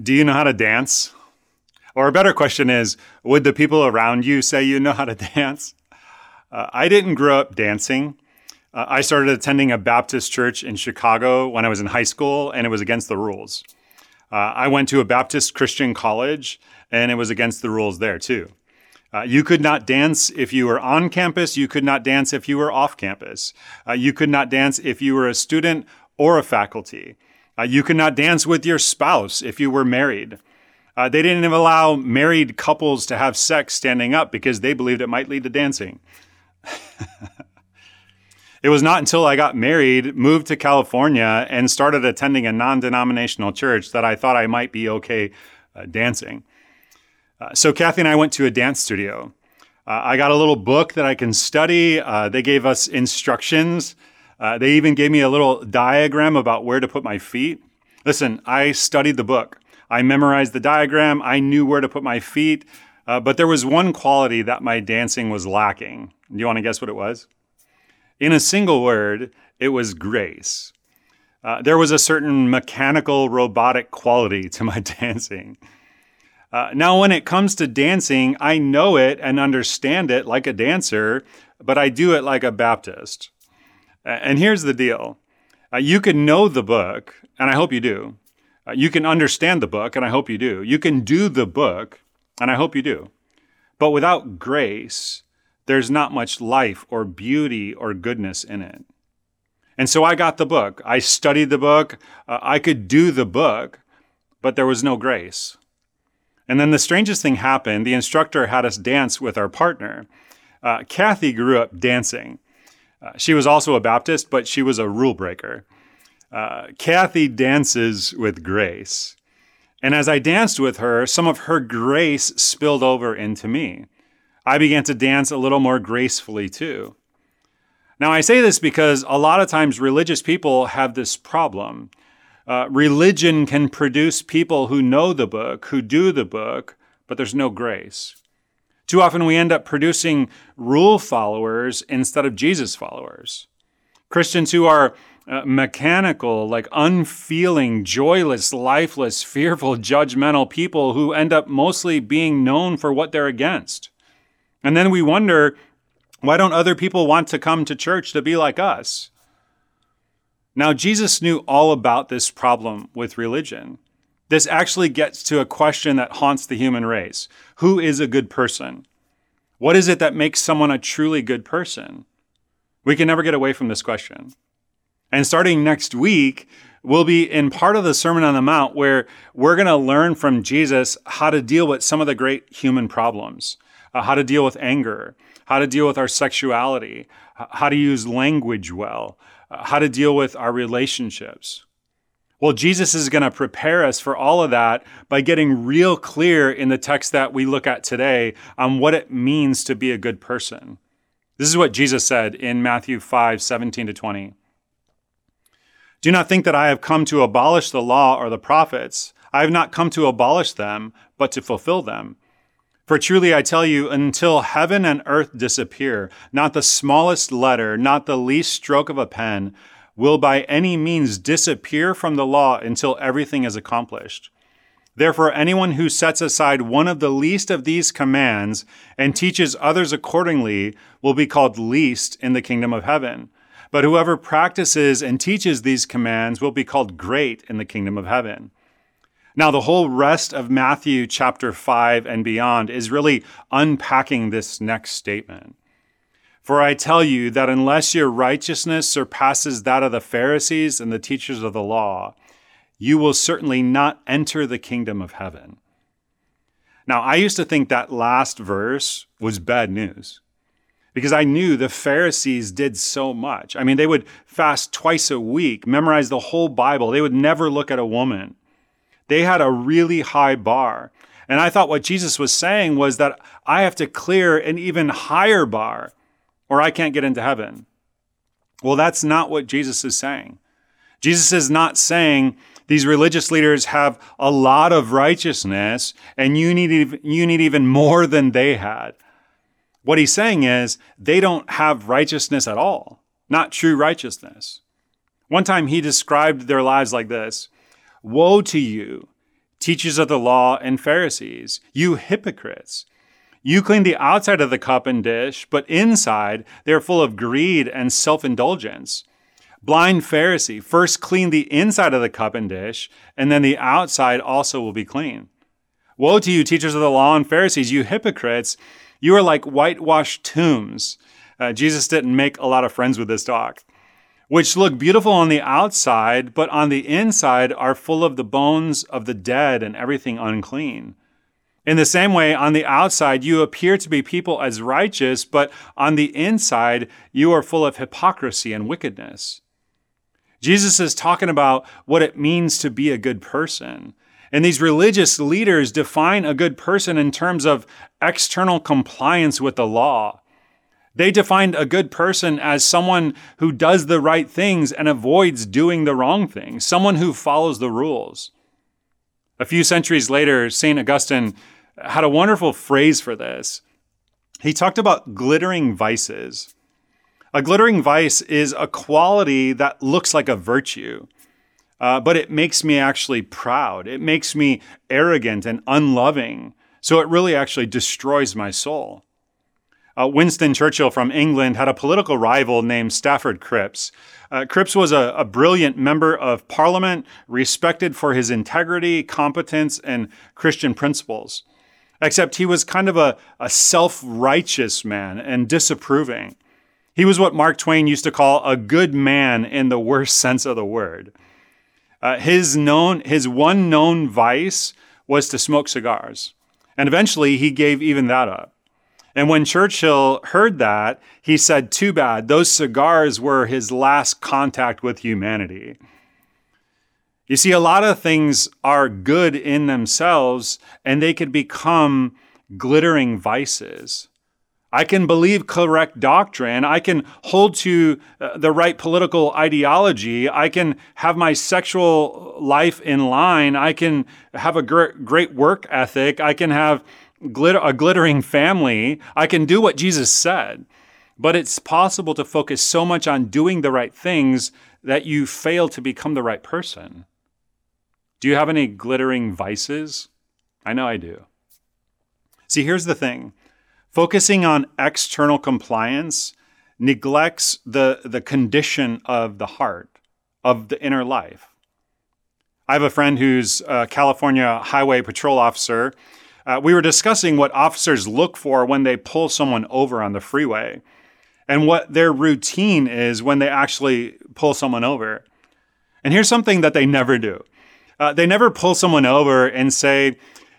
Do you know how to dance? Or a better question is Would the people around you say you know how to dance? Uh, I didn't grow up dancing. Uh, I started attending a Baptist church in Chicago when I was in high school, and it was against the rules. Uh, I went to a Baptist Christian college, and it was against the rules there too. Uh, you could not dance if you were on campus. You could not dance if you were off campus. Uh, you could not dance if you were a student or a faculty. Uh, you could not dance with your spouse if you were married. Uh, they didn't even allow married couples to have sex standing up because they believed it might lead to dancing. it was not until I got married, moved to California, and started attending a non denominational church that I thought I might be okay uh, dancing. Uh, so Kathy and I went to a dance studio. Uh, I got a little book that I can study. Uh, they gave us instructions. Uh, they even gave me a little diagram about where to put my feet. Listen, I studied the book. I memorized the diagram. I knew where to put my feet. Uh, but there was one quality that my dancing was lacking. Do you want to guess what it was? In a single word, it was grace. Uh, there was a certain mechanical, robotic quality to my dancing. Uh, now, when it comes to dancing, I know it and understand it like a dancer, but I do it like a Baptist. And here's the deal uh, you can know the book, and I hope you do. Uh, you can understand the book, and I hope you do. You can do the book, and I hope you do. But without grace, there's not much life or beauty or goodness in it. And so I got the book. I studied the book. Uh, I could do the book, but there was no grace. And then the strangest thing happened. The instructor had us dance with our partner. Uh, Kathy grew up dancing. Uh, she was also a Baptist, but she was a rule breaker. Uh, Kathy dances with grace. And as I danced with her, some of her grace spilled over into me. I began to dance a little more gracefully too. Now, I say this because a lot of times religious people have this problem. Uh, religion can produce people who know the book, who do the book, but there's no grace. Too often we end up producing rule followers instead of Jesus followers. Christians who are uh, mechanical, like unfeeling, joyless, lifeless, fearful, judgmental people who end up mostly being known for what they're against. And then we wonder why don't other people want to come to church to be like us? Now, Jesus knew all about this problem with religion. This actually gets to a question that haunts the human race Who is a good person? What is it that makes someone a truly good person? We can never get away from this question. And starting next week, we'll be in part of the Sermon on the Mount where we're going to learn from Jesus how to deal with some of the great human problems, uh, how to deal with anger, how to deal with our sexuality, how to use language well, uh, how to deal with our relationships. Well, Jesus is going to prepare us for all of that by getting real clear in the text that we look at today on what it means to be a good person. This is what Jesus said in Matthew 5 17 to 20. Do not think that I have come to abolish the law or the prophets. I have not come to abolish them, but to fulfill them. For truly I tell you, until heaven and earth disappear, not the smallest letter, not the least stroke of a pen, will by any means disappear from the law until everything is accomplished. Therefore, anyone who sets aside one of the least of these commands and teaches others accordingly will be called least in the kingdom of heaven. But whoever practices and teaches these commands will be called great in the kingdom of heaven. Now, the whole rest of Matthew chapter 5 and beyond is really unpacking this next statement. For I tell you that unless your righteousness surpasses that of the Pharisees and the teachers of the law, you will certainly not enter the kingdom of heaven. Now, I used to think that last verse was bad news because I knew the Pharisees did so much. I mean, they would fast twice a week, memorize the whole Bible, they would never look at a woman. They had a really high bar. And I thought what Jesus was saying was that I have to clear an even higher bar or I can't get into heaven. Well, that's not what Jesus is saying. Jesus is not saying these religious leaders have a lot of righteousness and you need, you need even more than they had. What he's saying is they don't have righteousness at all, not true righteousness. One time he described their lives like this Woe to you, teachers of the law and Pharisees, you hypocrites! You clean the outside of the cup and dish, but inside they are full of greed and self indulgence. Blind Pharisee, first clean the inside of the cup and dish, and then the outside also will be clean. Woe to you, teachers of the law and Pharisees, you hypocrites! You are like whitewashed tombs. Uh, Jesus didn't make a lot of friends with this talk, which look beautiful on the outside, but on the inside are full of the bones of the dead and everything unclean. In the same way, on the outside, you appear to be people as righteous, but on the inside, you are full of hypocrisy and wickedness. Jesus is talking about what it means to be a good person. And these religious leaders define a good person in terms of external compliance with the law. They defined a good person as someone who does the right things and avoids doing the wrong things, someone who follows the rules. A few centuries later, St. Augustine had a wonderful phrase for this. He talked about glittering vices. A glittering vice is a quality that looks like a virtue, uh, but it makes me actually proud. It makes me arrogant and unloving. So it really actually destroys my soul. Uh, Winston Churchill from England had a political rival named Stafford Cripps. Uh, Cripps was a, a, brilliant member of parliament, respected for his integrity, competence, and Christian principles except he was kind of a, a self righteous man and disapproving. He was what Mark Twain used to call a good man in the worst sense of the word. Uh, his known, his one known vice was to smoke cigars, and eventually he gave even that up. And when Churchill heard that, he said, "Too bad. Those cigars were his last contact with humanity." You see, a lot of things are good in themselves and they could become glittering vices. I can believe correct doctrine. I can hold to uh, the right political ideology. I can have my sexual life in line. I can have a great work ethic. I can have a glittering family. I can do what Jesus said. But it's possible to focus so much on doing the right things that you fail to become the right person. Do you have any glittering vices? I know I do. See, here's the thing focusing on external compliance neglects the, the condition of the heart, of the inner life. I have a friend who's a California Highway Patrol officer. Uh, we were discussing what officers look for when they pull someone over on the freeway and what their routine is when they actually pull someone over. And here's something that they never do uh, they never pull someone over and say,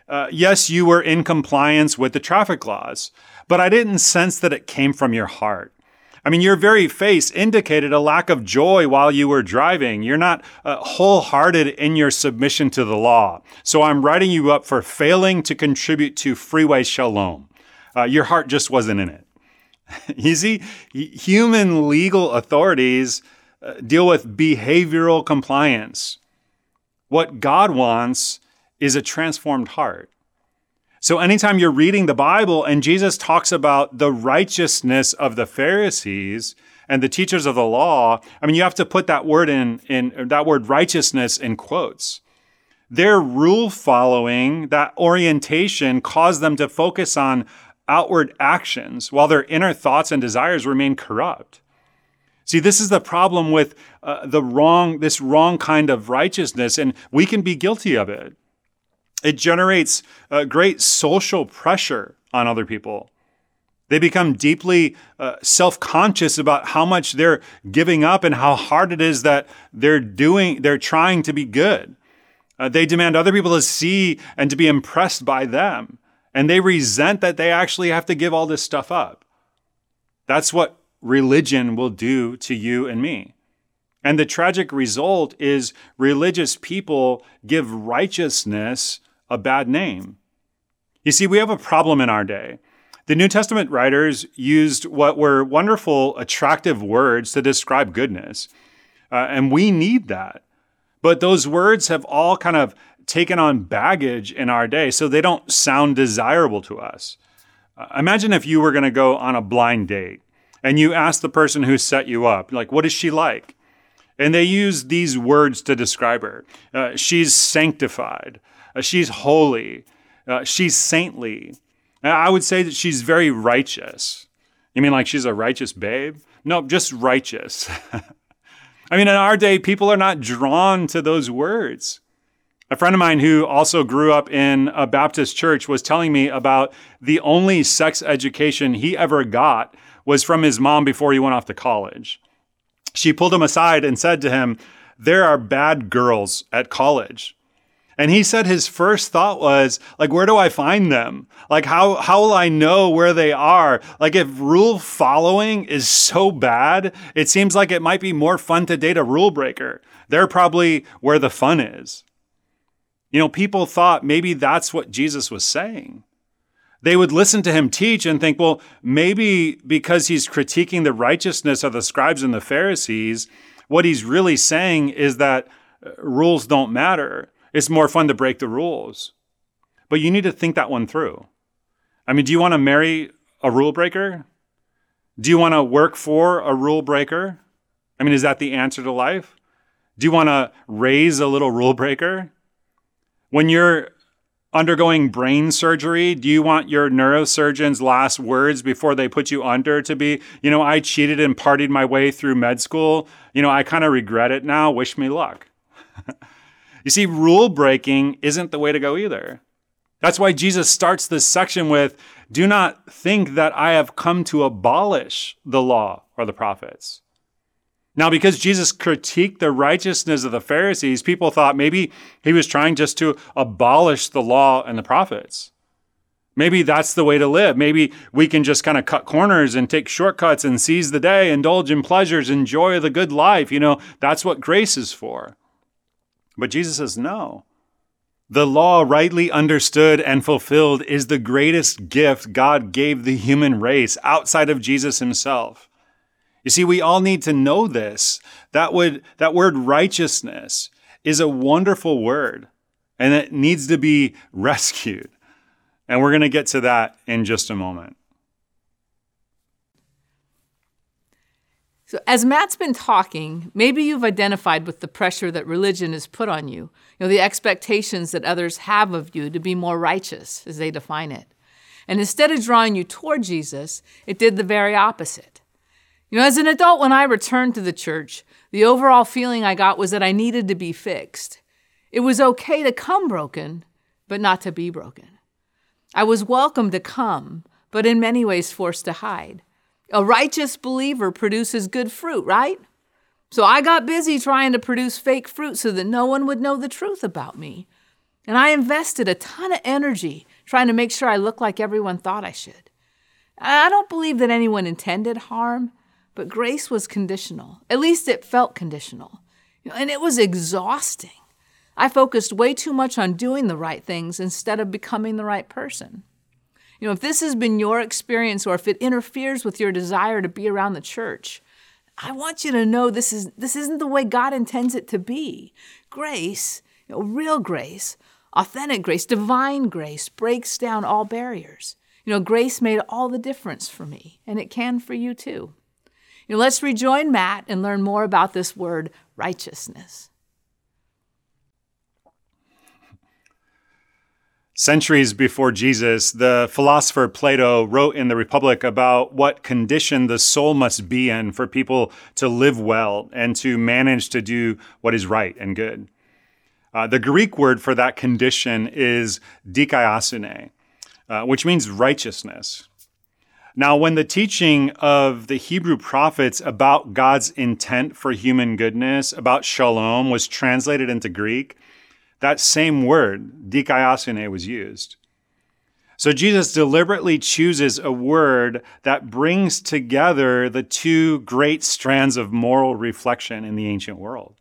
uh, yes, you were in compliance with the traffic laws, but I didn't sense that it came from your heart. I mean, your very face indicated a lack of joy while you were driving. You're not uh, wholehearted in your submission to the law. So I'm writing you up for failing to contribute to freeway shalom. Uh, your heart just wasn't in it. you see, human legal authorities uh, deal with behavioral compliance. What God wants is a transformed heart. So, anytime you're reading the Bible and Jesus talks about the righteousness of the Pharisees and the teachers of the law, I mean, you have to put that word in, in that word righteousness in quotes. Their rule following, that orientation caused them to focus on outward actions while their inner thoughts and desires remain corrupt. See, this is the problem with uh, the wrong, this wrong kind of righteousness, and we can be guilty of it. It generates uh, great social pressure on other people. They become deeply uh, self conscious about how much they're giving up and how hard it is that they're doing, they're trying to be good. Uh, they demand other people to see and to be impressed by them. And they resent that they actually have to give all this stuff up. That's what religion will do to you and me. And the tragic result is religious people give righteousness a bad name. You see, we have a problem in our day. The New Testament writers used what were wonderful, attractive words to describe goodness. Uh, and we need that. But those words have all kind of taken on baggage in our day, so they don't sound desirable to us. Uh, imagine if you were going to go on a blind date and you ask the person who set you up, like, what is she like? And they use these words to describe her uh, she's sanctified, uh, she's holy, uh, she's saintly. I would say that she's very righteous. You mean like she's a righteous babe? No, just righteous. I mean, in our day, people are not drawn to those words. A friend of mine who also grew up in a Baptist church was telling me about the only sex education he ever got was from his mom before he went off to college. She pulled him aside and said to him, There are bad girls at college. And he said his first thought was, like, where do I find them? Like, how, how will I know where they are? Like, if rule following is so bad, it seems like it might be more fun to date a rule breaker. They're probably where the fun is. You know, people thought maybe that's what Jesus was saying. They would listen to him teach and think, well, maybe because he's critiquing the righteousness of the scribes and the Pharisees, what he's really saying is that uh, rules don't matter it's more fun to break the rules. But you need to think that one through. I mean, do you want to marry a rule breaker? Do you want to work for a rule breaker? I mean, is that the answer to life? Do you want to raise a little rule breaker? When you're undergoing brain surgery, do you want your neurosurgeon's last words before they put you under to be, you know, I cheated and partied my way through med school. You know, I kind of regret it now. Wish me luck. You see, rule breaking isn't the way to go either. That's why Jesus starts this section with Do not think that I have come to abolish the law or the prophets. Now, because Jesus critiqued the righteousness of the Pharisees, people thought maybe he was trying just to abolish the law and the prophets. Maybe that's the way to live. Maybe we can just kind of cut corners and take shortcuts and seize the day, indulge in pleasures, enjoy the good life. You know, that's what grace is for. But Jesus says, no. The law, rightly understood and fulfilled, is the greatest gift God gave the human race outside of Jesus himself. You see, we all need to know this. That, would, that word righteousness is a wonderful word, and it needs to be rescued. And we're going to get to that in just a moment. So, as Matt's been talking, maybe you've identified with the pressure that religion has put on you, you know, the expectations that others have of you to be more righteous, as they define it. And instead of drawing you toward Jesus, it did the very opposite. You know, as an adult, when I returned to the church, the overall feeling I got was that I needed to be fixed. It was okay to come broken, but not to be broken. I was welcome to come, but in many ways forced to hide. A righteous believer produces good fruit, right? So I got busy trying to produce fake fruit so that no one would know the truth about me. And I invested a ton of energy trying to make sure I looked like everyone thought I should. I don't believe that anyone intended harm, but grace was conditional. At least it felt conditional. And it was exhausting. I focused way too much on doing the right things instead of becoming the right person. You know, if this has been your experience or if it interferes with your desire to be around the church, I want you to know this is this isn't the way God intends it to be. Grace, you know, real grace, authentic grace, divine grace breaks down all barriers. You know, grace made all the difference for me, and it can for you too. Let's rejoin Matt and learn more about this word righteousness. Centuries before Jesus, the philosopher Plato wrote in the Republic about what condition the soul must be in for people to live well and to manage to do what is right and good. Uh, the Greek word for that condition is dikaiosune, uh, which means righteousness. Now, when the teaching of the Hebrew prophets about God's intent for human goodness, about shalom, was translated into Greek, that same word, dikaiosune, was used. So Jesus deliberately chooses a word that brings together the two great strands of moral reflection in the ancient world.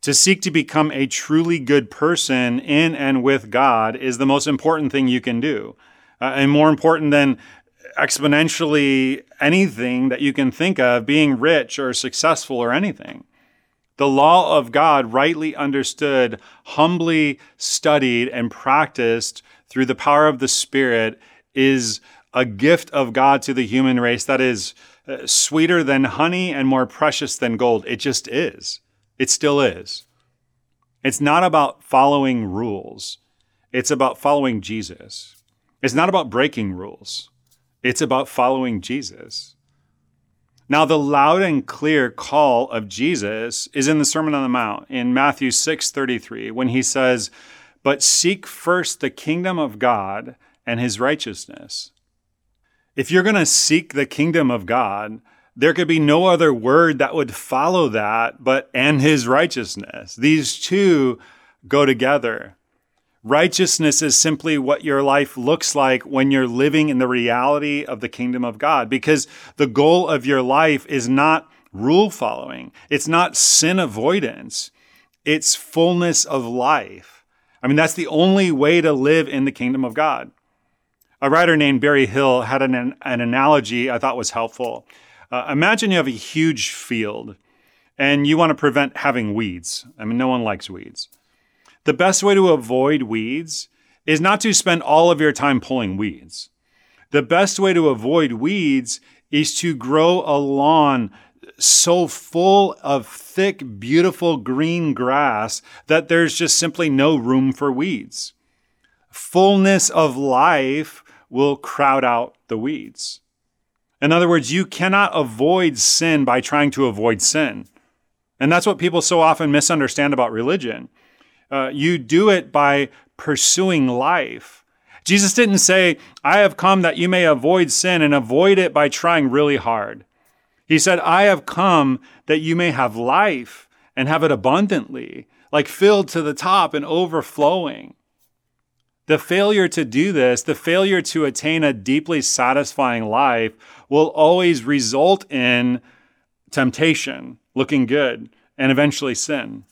To seek to become a truly good person in and with God is the most important thing you can do. Uh, and more important than exponentially anything that you can think of, being rich or successful or anything. The law of God, rightly understood, humbly studied, and practiced through the power of the Spirit is a gift of God to the human race that is uh, sweeter than honey and more precious than gold. It just is. It still is. It's not about following rules, it's about following Jesus. It's not about breaking rules, it's about following Jesus. Now, the loud and clear call of Jesus is in the Sermon on the Mount in Matthew 6 33, when he says, but seek first the kingdom of God and his righteousness. If you're going to seek the kingdom of God, there could be no other word that would follow that but and his righteousness. These two go together. Righteousness is simply what your life looks like when you're living in the reality of the kingdom of God because the goal of your life is not rule following. It's not sin avoidance. It's fullness of life. I mean, that's the only way to live in the kingdom of God. A writer named Barry Hill had an, an analogy I thought was helpful. Uh, imagine you have a huge field and you want to prevent having weeds. I mean, no one likes weeds. The best way to avoid weeds is not to spend all of your time pulling weeds. The best way to avoid weeds is to grow a lawn so full of thick, beautiful green grass that there's just simply no room for weeds. Fullness of life will crowd out the weeds. In other words, you cannot avoid sin by trying to avoid sin. And that's what people so often misunderstand about religion. Uh, you do it by pursuing life. Jesus didn't say, I have come that you may avoid sin and avoid it by trying really hard. He said, I have come that you may have life and have it abundantly, like filled to the top and overflowing. The failure to do this, the failure to attain a deeply satisfying life, will always result in temptation, looking good, and eventually sin.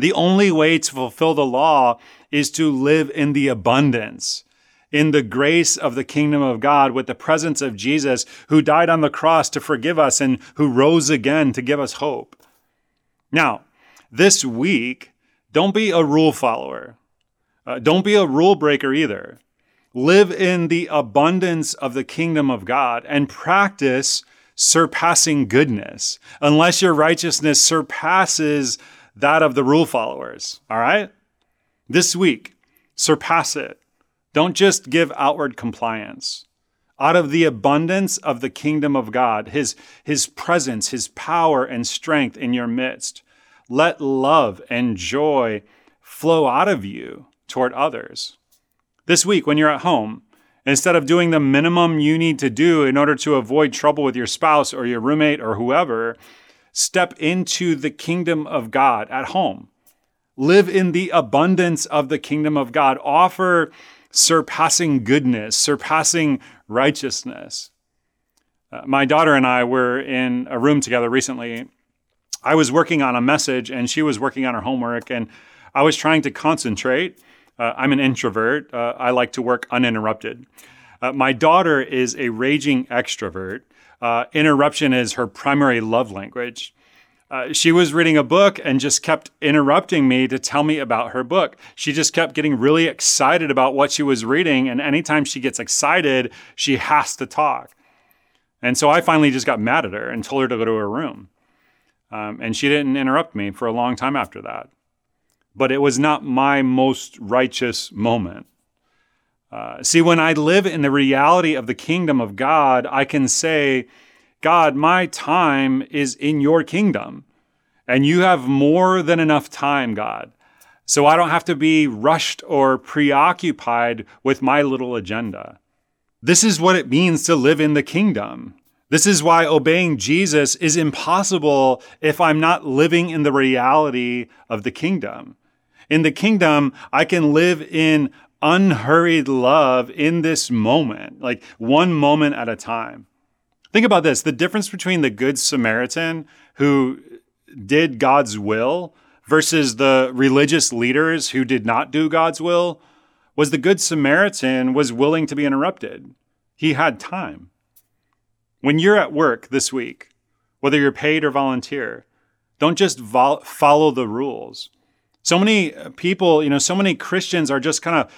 The only way to fulfill the law is to live in the abundance in the grace of the kingdom of God with the presence of Jesus, who died on the cross to forgive us and who rose again to give us hope. Now, this week, don't be a rule follower. Uh, don't be a rule breaker either. Live in the abundance of the kingdom of God and practice surpassing goodness, unless your righteousness surpasses that of the rule followers. All right? This week, surpass it. Don't just give outward compliance. Out of the abundance of the kingdom of God, his, his presence, his power and strength in your midst, let love and joy flow out of you toward others. This week, when you're at home, instead of doing the minimum you need to do in order to avoid trouble with your spouse or your roommate or whoever, step into the kingdom of God at home. Live in the abundance of the kingdom of God. Offer surpassing goodness, surpassing righteousness. Uh, my daughter and I were in a room together recently. I was working on a message and she was working on her homework, and I was trying to concentrate. Uh, I'm an introvert, uh, I like to work uninterrupted. Uh, my daughter is a raging extrovert. Uh, interruption is her primary love language. Uh, she was reading a book and just kept interrupting me to tell me about her book. She just kept getting really excited about what she was reading. And anytime she gets excited, she has to talk. And so I finally just got mad at her and told her to go to her room. Um, and she didn't interrupt me for a long time after that. But it was not my most righteous moment. Uh, see, when I live in the reality of the kingdom of God, I can say, God, my time is in your kingdom, and you have more than enough time, God. So I don't have to be rushed or preoccupied with my little agenda. This is what it means to live in the kingdom. This is why obeying Jesus is impossible if I'm not living in the reality of the kingdom. In the kingdom, I can live in unhurried love in this moment, like one moment at a time. Think about this the difference between the Good Samaritan who did God's will versus the religious leaders who did not do God's will was the Good Samaritan was willing to be interrupted. He had time. When you're at work this week, whether you're paid or volunteer, don't just vol- follow the rules. So many uh, people, you know, so many Christians are just kind of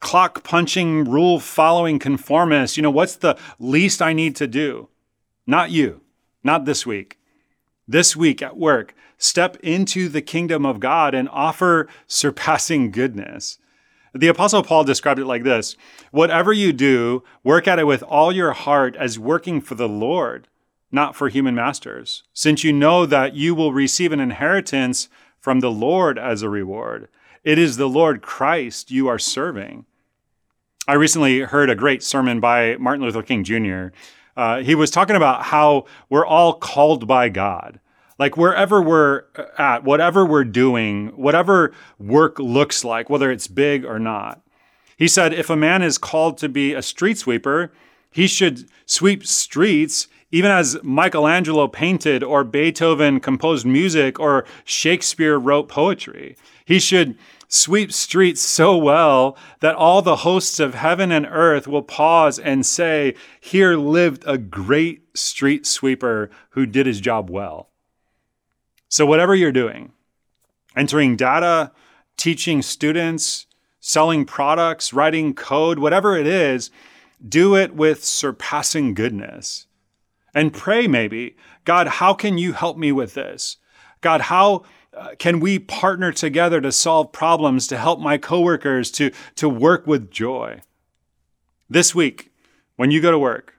clock punching, rule following conformists. You know, what's the least I need to do? Not you, not this week. This week at work, step into the kingdom of God and offer surpassing goodness. The Apostle Paul described it like this Whatever you do, work at it with all your heart as working for the Lord, not for human masters, since you know that you will receive an inheritance from the Lord as a reward. It is the Lord Christ you are serving. I recently heard a great sermon by Martin Luther King Jr. Uh, he was talking about how we're all called by God. Like wherever we're at, whatever we're doing, whatever work looks like, whether it's big or not. He said if a man is called to be a street sweeper, he should sweep streets even as Michelangelo painted or Beethoven composed music or Shakespeare wrote poetry. He should sweep streets so well that all the hosts of heaven and earth will pause and say, Here lived a great street sweeper who did his job well. So, whatever you're doing, entering data, teaching students, selling products, writing code, whatever it is, do it with surpassing goodness and pray maybe, God, how can you help me with this? God, how uh, can we partner together to solve problems, to help my coworkers, to, to work with joy? This week, when you go to work,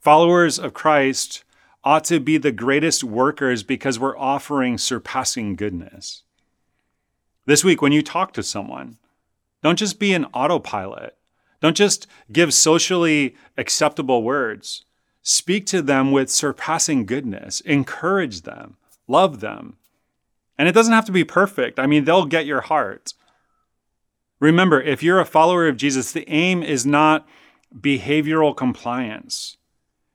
followers of Christ ought to be the greatest workers because we're offering surpassing goodness. This week, when you talk to someone, don't just be an autopilot. Don't just give socially acceptable words. Speak to them with surpassing goodness, encourage them, love them. And it doesn't have to be perfect. I mean, they'll get your heart. Remember, if you're a follower of Jesus, the aim is not behavioral compliance.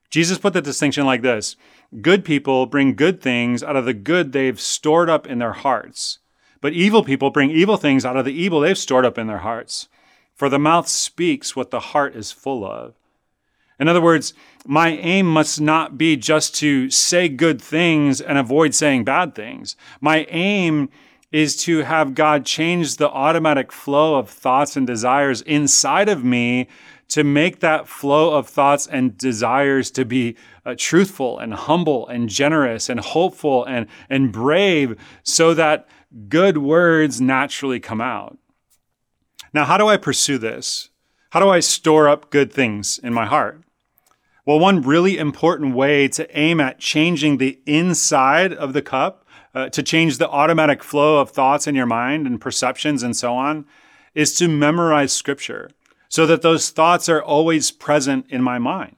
Jesus put the distinction like this Good people bring good things out of the good they've stored up in their hearts, but evil people bring evil things out of the evil they've stored up in their hearts. For the mouth speaks what the heart is full of. In other words, my aim must not be just to say good things and avoid saying bad things. My aim is to have God change the automatic flow of thoughts and desires inside of me to make that flow of thoughts and desires to be uh, truthful and humble and generous and hopeful and, and brave so that good words naturally come out. Now, how do I pursue this? How do I store up good things in my heart? Well, one really important way to aim at changing the inside of the cup, uh, to change the automatic flow of thoughts in your mind and perceptions and so on, is to memorize scripture so that those thoughts are always present in my mind.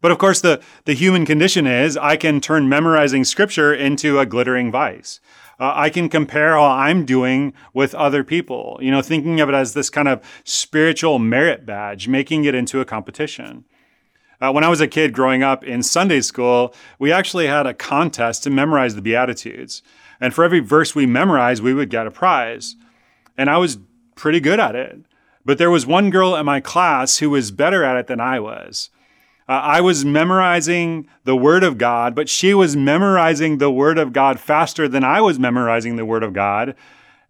But of course, the, the human condition is I can turn memorizing scripture into a glittering vice. Uh, I can compare how I'm doing with other people, you know, thinking of it as this kind of spiritual merit badge, making it into a competition. Uh, when I was a kid growing up in Sunday school, we actually had a contest to memorize the Beatitudes. And for every verse we memorized, we would get a prize. And I was pretty good at it. But there was one girl in my class who was better at it than I was. Uh, I was memorizing the Word of God, but she was memorizing the Word of God faster than I was memorizing the Word of God.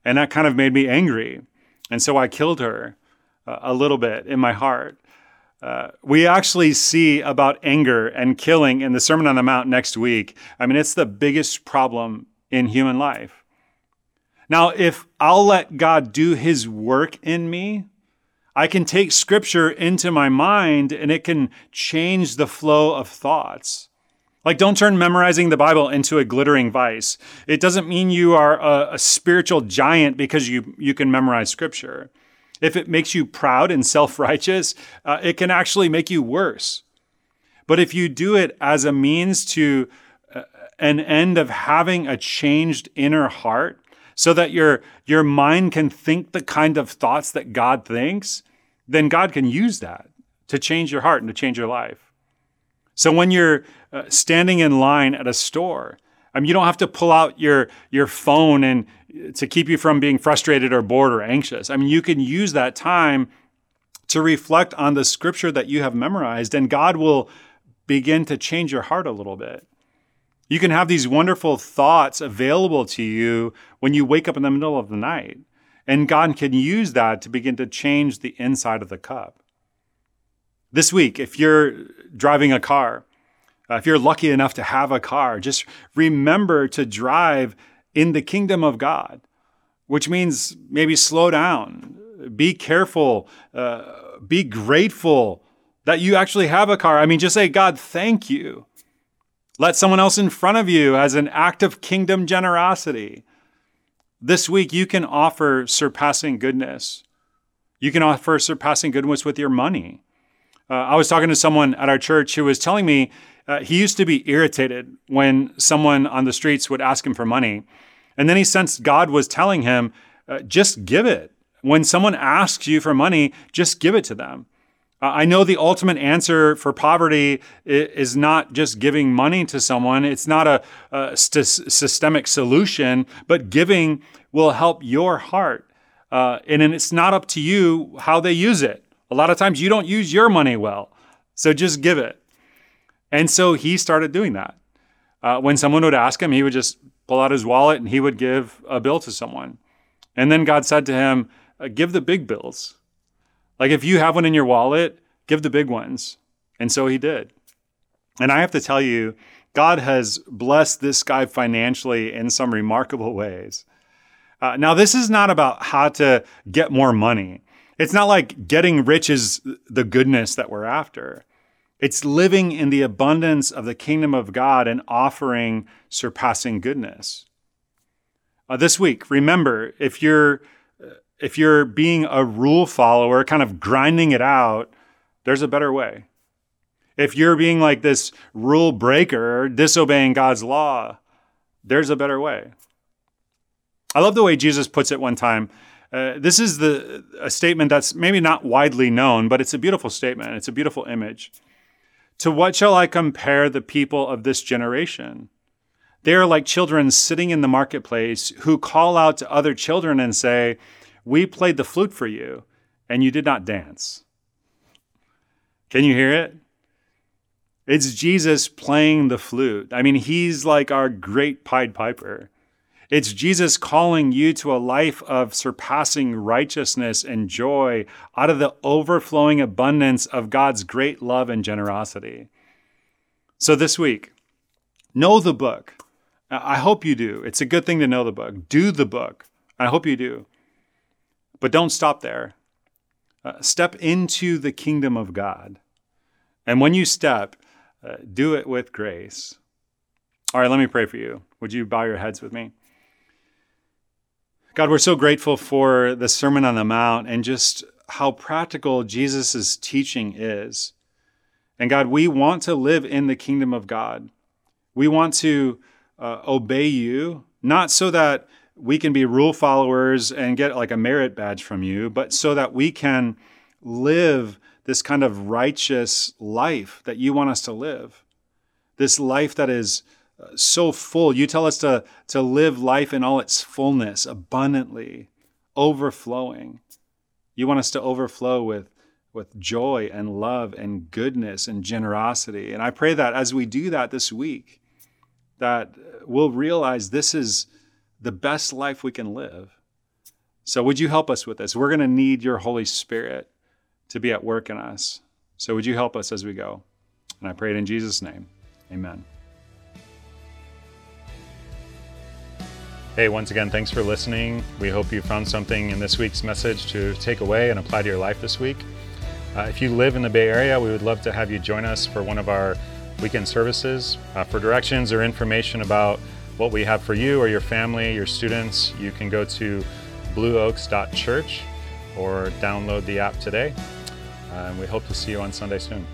And that kind of made me angry. And so I killed her uh, a little bit in my heart. Uh, we actually see about anger and killing in the Sermon on the Mount next week. I mean, it's the biggest problem in human life. Now, if I'll let God do his work in me, I can take scripture into my mind and it can change the flow of thoughts. Like, don't turn memorizing the Bible into a glittering vice. It doesn't mean you are a, a spiritual giant because you, you can memorize scripture. If it makes you proud and self righteous, uh, it can actually make you worse. But if you do it as a means to uh, an end of having a changed inner heart, so that your, your mind can think the kind of thoughts that God thinks, then God can use that to change your heart and to change your life. So when you're uh, standing in line at a store, I mean, you don't have to pull out your, your phone and to keep you from being frustrated or bored or anxious. I mean, you can use that time to reflect on the scripture that you have memorized, and God will begin to change your heart a little bit. You can have these wonderful thoughts available to you when you wake up in the middle of the night. And God can use that to begin to change the inside of the cup. This week, if you're driving a car, uh, if you're lucky enough to have a car, just remember to drive in the kingdom of God, which means maybe slow down, be careful, uh, be grateful that you actually have a car. I mean, just say, God, thank you. Let someone else in front of you as an act of kingdom generosity. This week, you can offer surpassing goodness. You can offer surpassing goodness with your money. Uh, I was talking to someone at our church who was telling me uh, he used to be irritated when someone on the streets would ask him for money. And then he sensed God was telling him, uh, just give it. When someone asks you for money, just give it to them. Uh, I know the ultimate answer for poverty is not just giving money to someone. It's not a, a st- systemic solution, but giving will help your heart. Uh, and it's not up to you how they use it. A lot of times you don't use your money well. So just give it. And so he started doing that. Uh, when someone would ask him, he would just pull out his wallet and he would give a bill to someone. And then God said to him, uh, Give the big bills. Like if you have one in your wallet, give the big ones. And so he did. And I have to tell you, God has blessed this guy financially in some remarkable ways. Uh, now, this is not about how to get more money. It's not like getting rich is the goodness that we're after. It's living in the abundance of the kingdom of God and offering surpassing goodness. Uh, this week, remember if you're if you're being a rule follower, kind of grinding it out, there's a better way. If you're being like this rule breaker, disobeying God's law, there's a better way. I love the way Jesus puts it one time. Uh, this is the a statement that's maybe not widely known, but it's a beautiful statement. It's a beautiful image. To what shall I compare the people of this generation? They are like children sitting in the marketplace who call out to other children and say, we played the flute for you, and you did not dance. Can you hear it? It's Jesus playing the flute. I mean, he's like our great Pied Piper. It's Jesus calling you to a life of surpassing righteousness and joy out of the overflowing abundance of God's great love and generosity. So this week, know the book. I hope you do. It's a good thing to know the book. Do the book. I hope you do. But don't stop there. Uh, step into the kingdom of God. And when you step, uh, do it with grace. All right, let me pray for you. Would you bow your heads with me? God, we're so grateful for the Sermon on the Mount and just how practical Jesus' teaching is. And God, we want to live in the kingdom of God. We want to uh, obey you, not so that we can be rule followers and get like a merit badge from you, but so that we can live this kind of righteous life that you want us to live. This life that is so full. You tell us to, to live life in all its fullness, abundantly, overflowing. You want us to overflow with, with joy and love and goodness and generosity. And I pray that as we do that this week, that we'll realize this is the best life we can live. So, would you help us with this? We're going to need your Holy Spirit to be at work in us. So, would you help us as we go? And I pray it in Jesus' name. Amen. Hey, once again, thanks for listening. We hope you found something in this week's message to take away and apply to your life this week. Uh, if you live in the Bay Area, we would love to have you join us for one of our weekend services. Uh, for directions or information about what we have for you or your family, your students, you can go to blueoaks.church or download the app today. And we hope to see you on Sunday soon.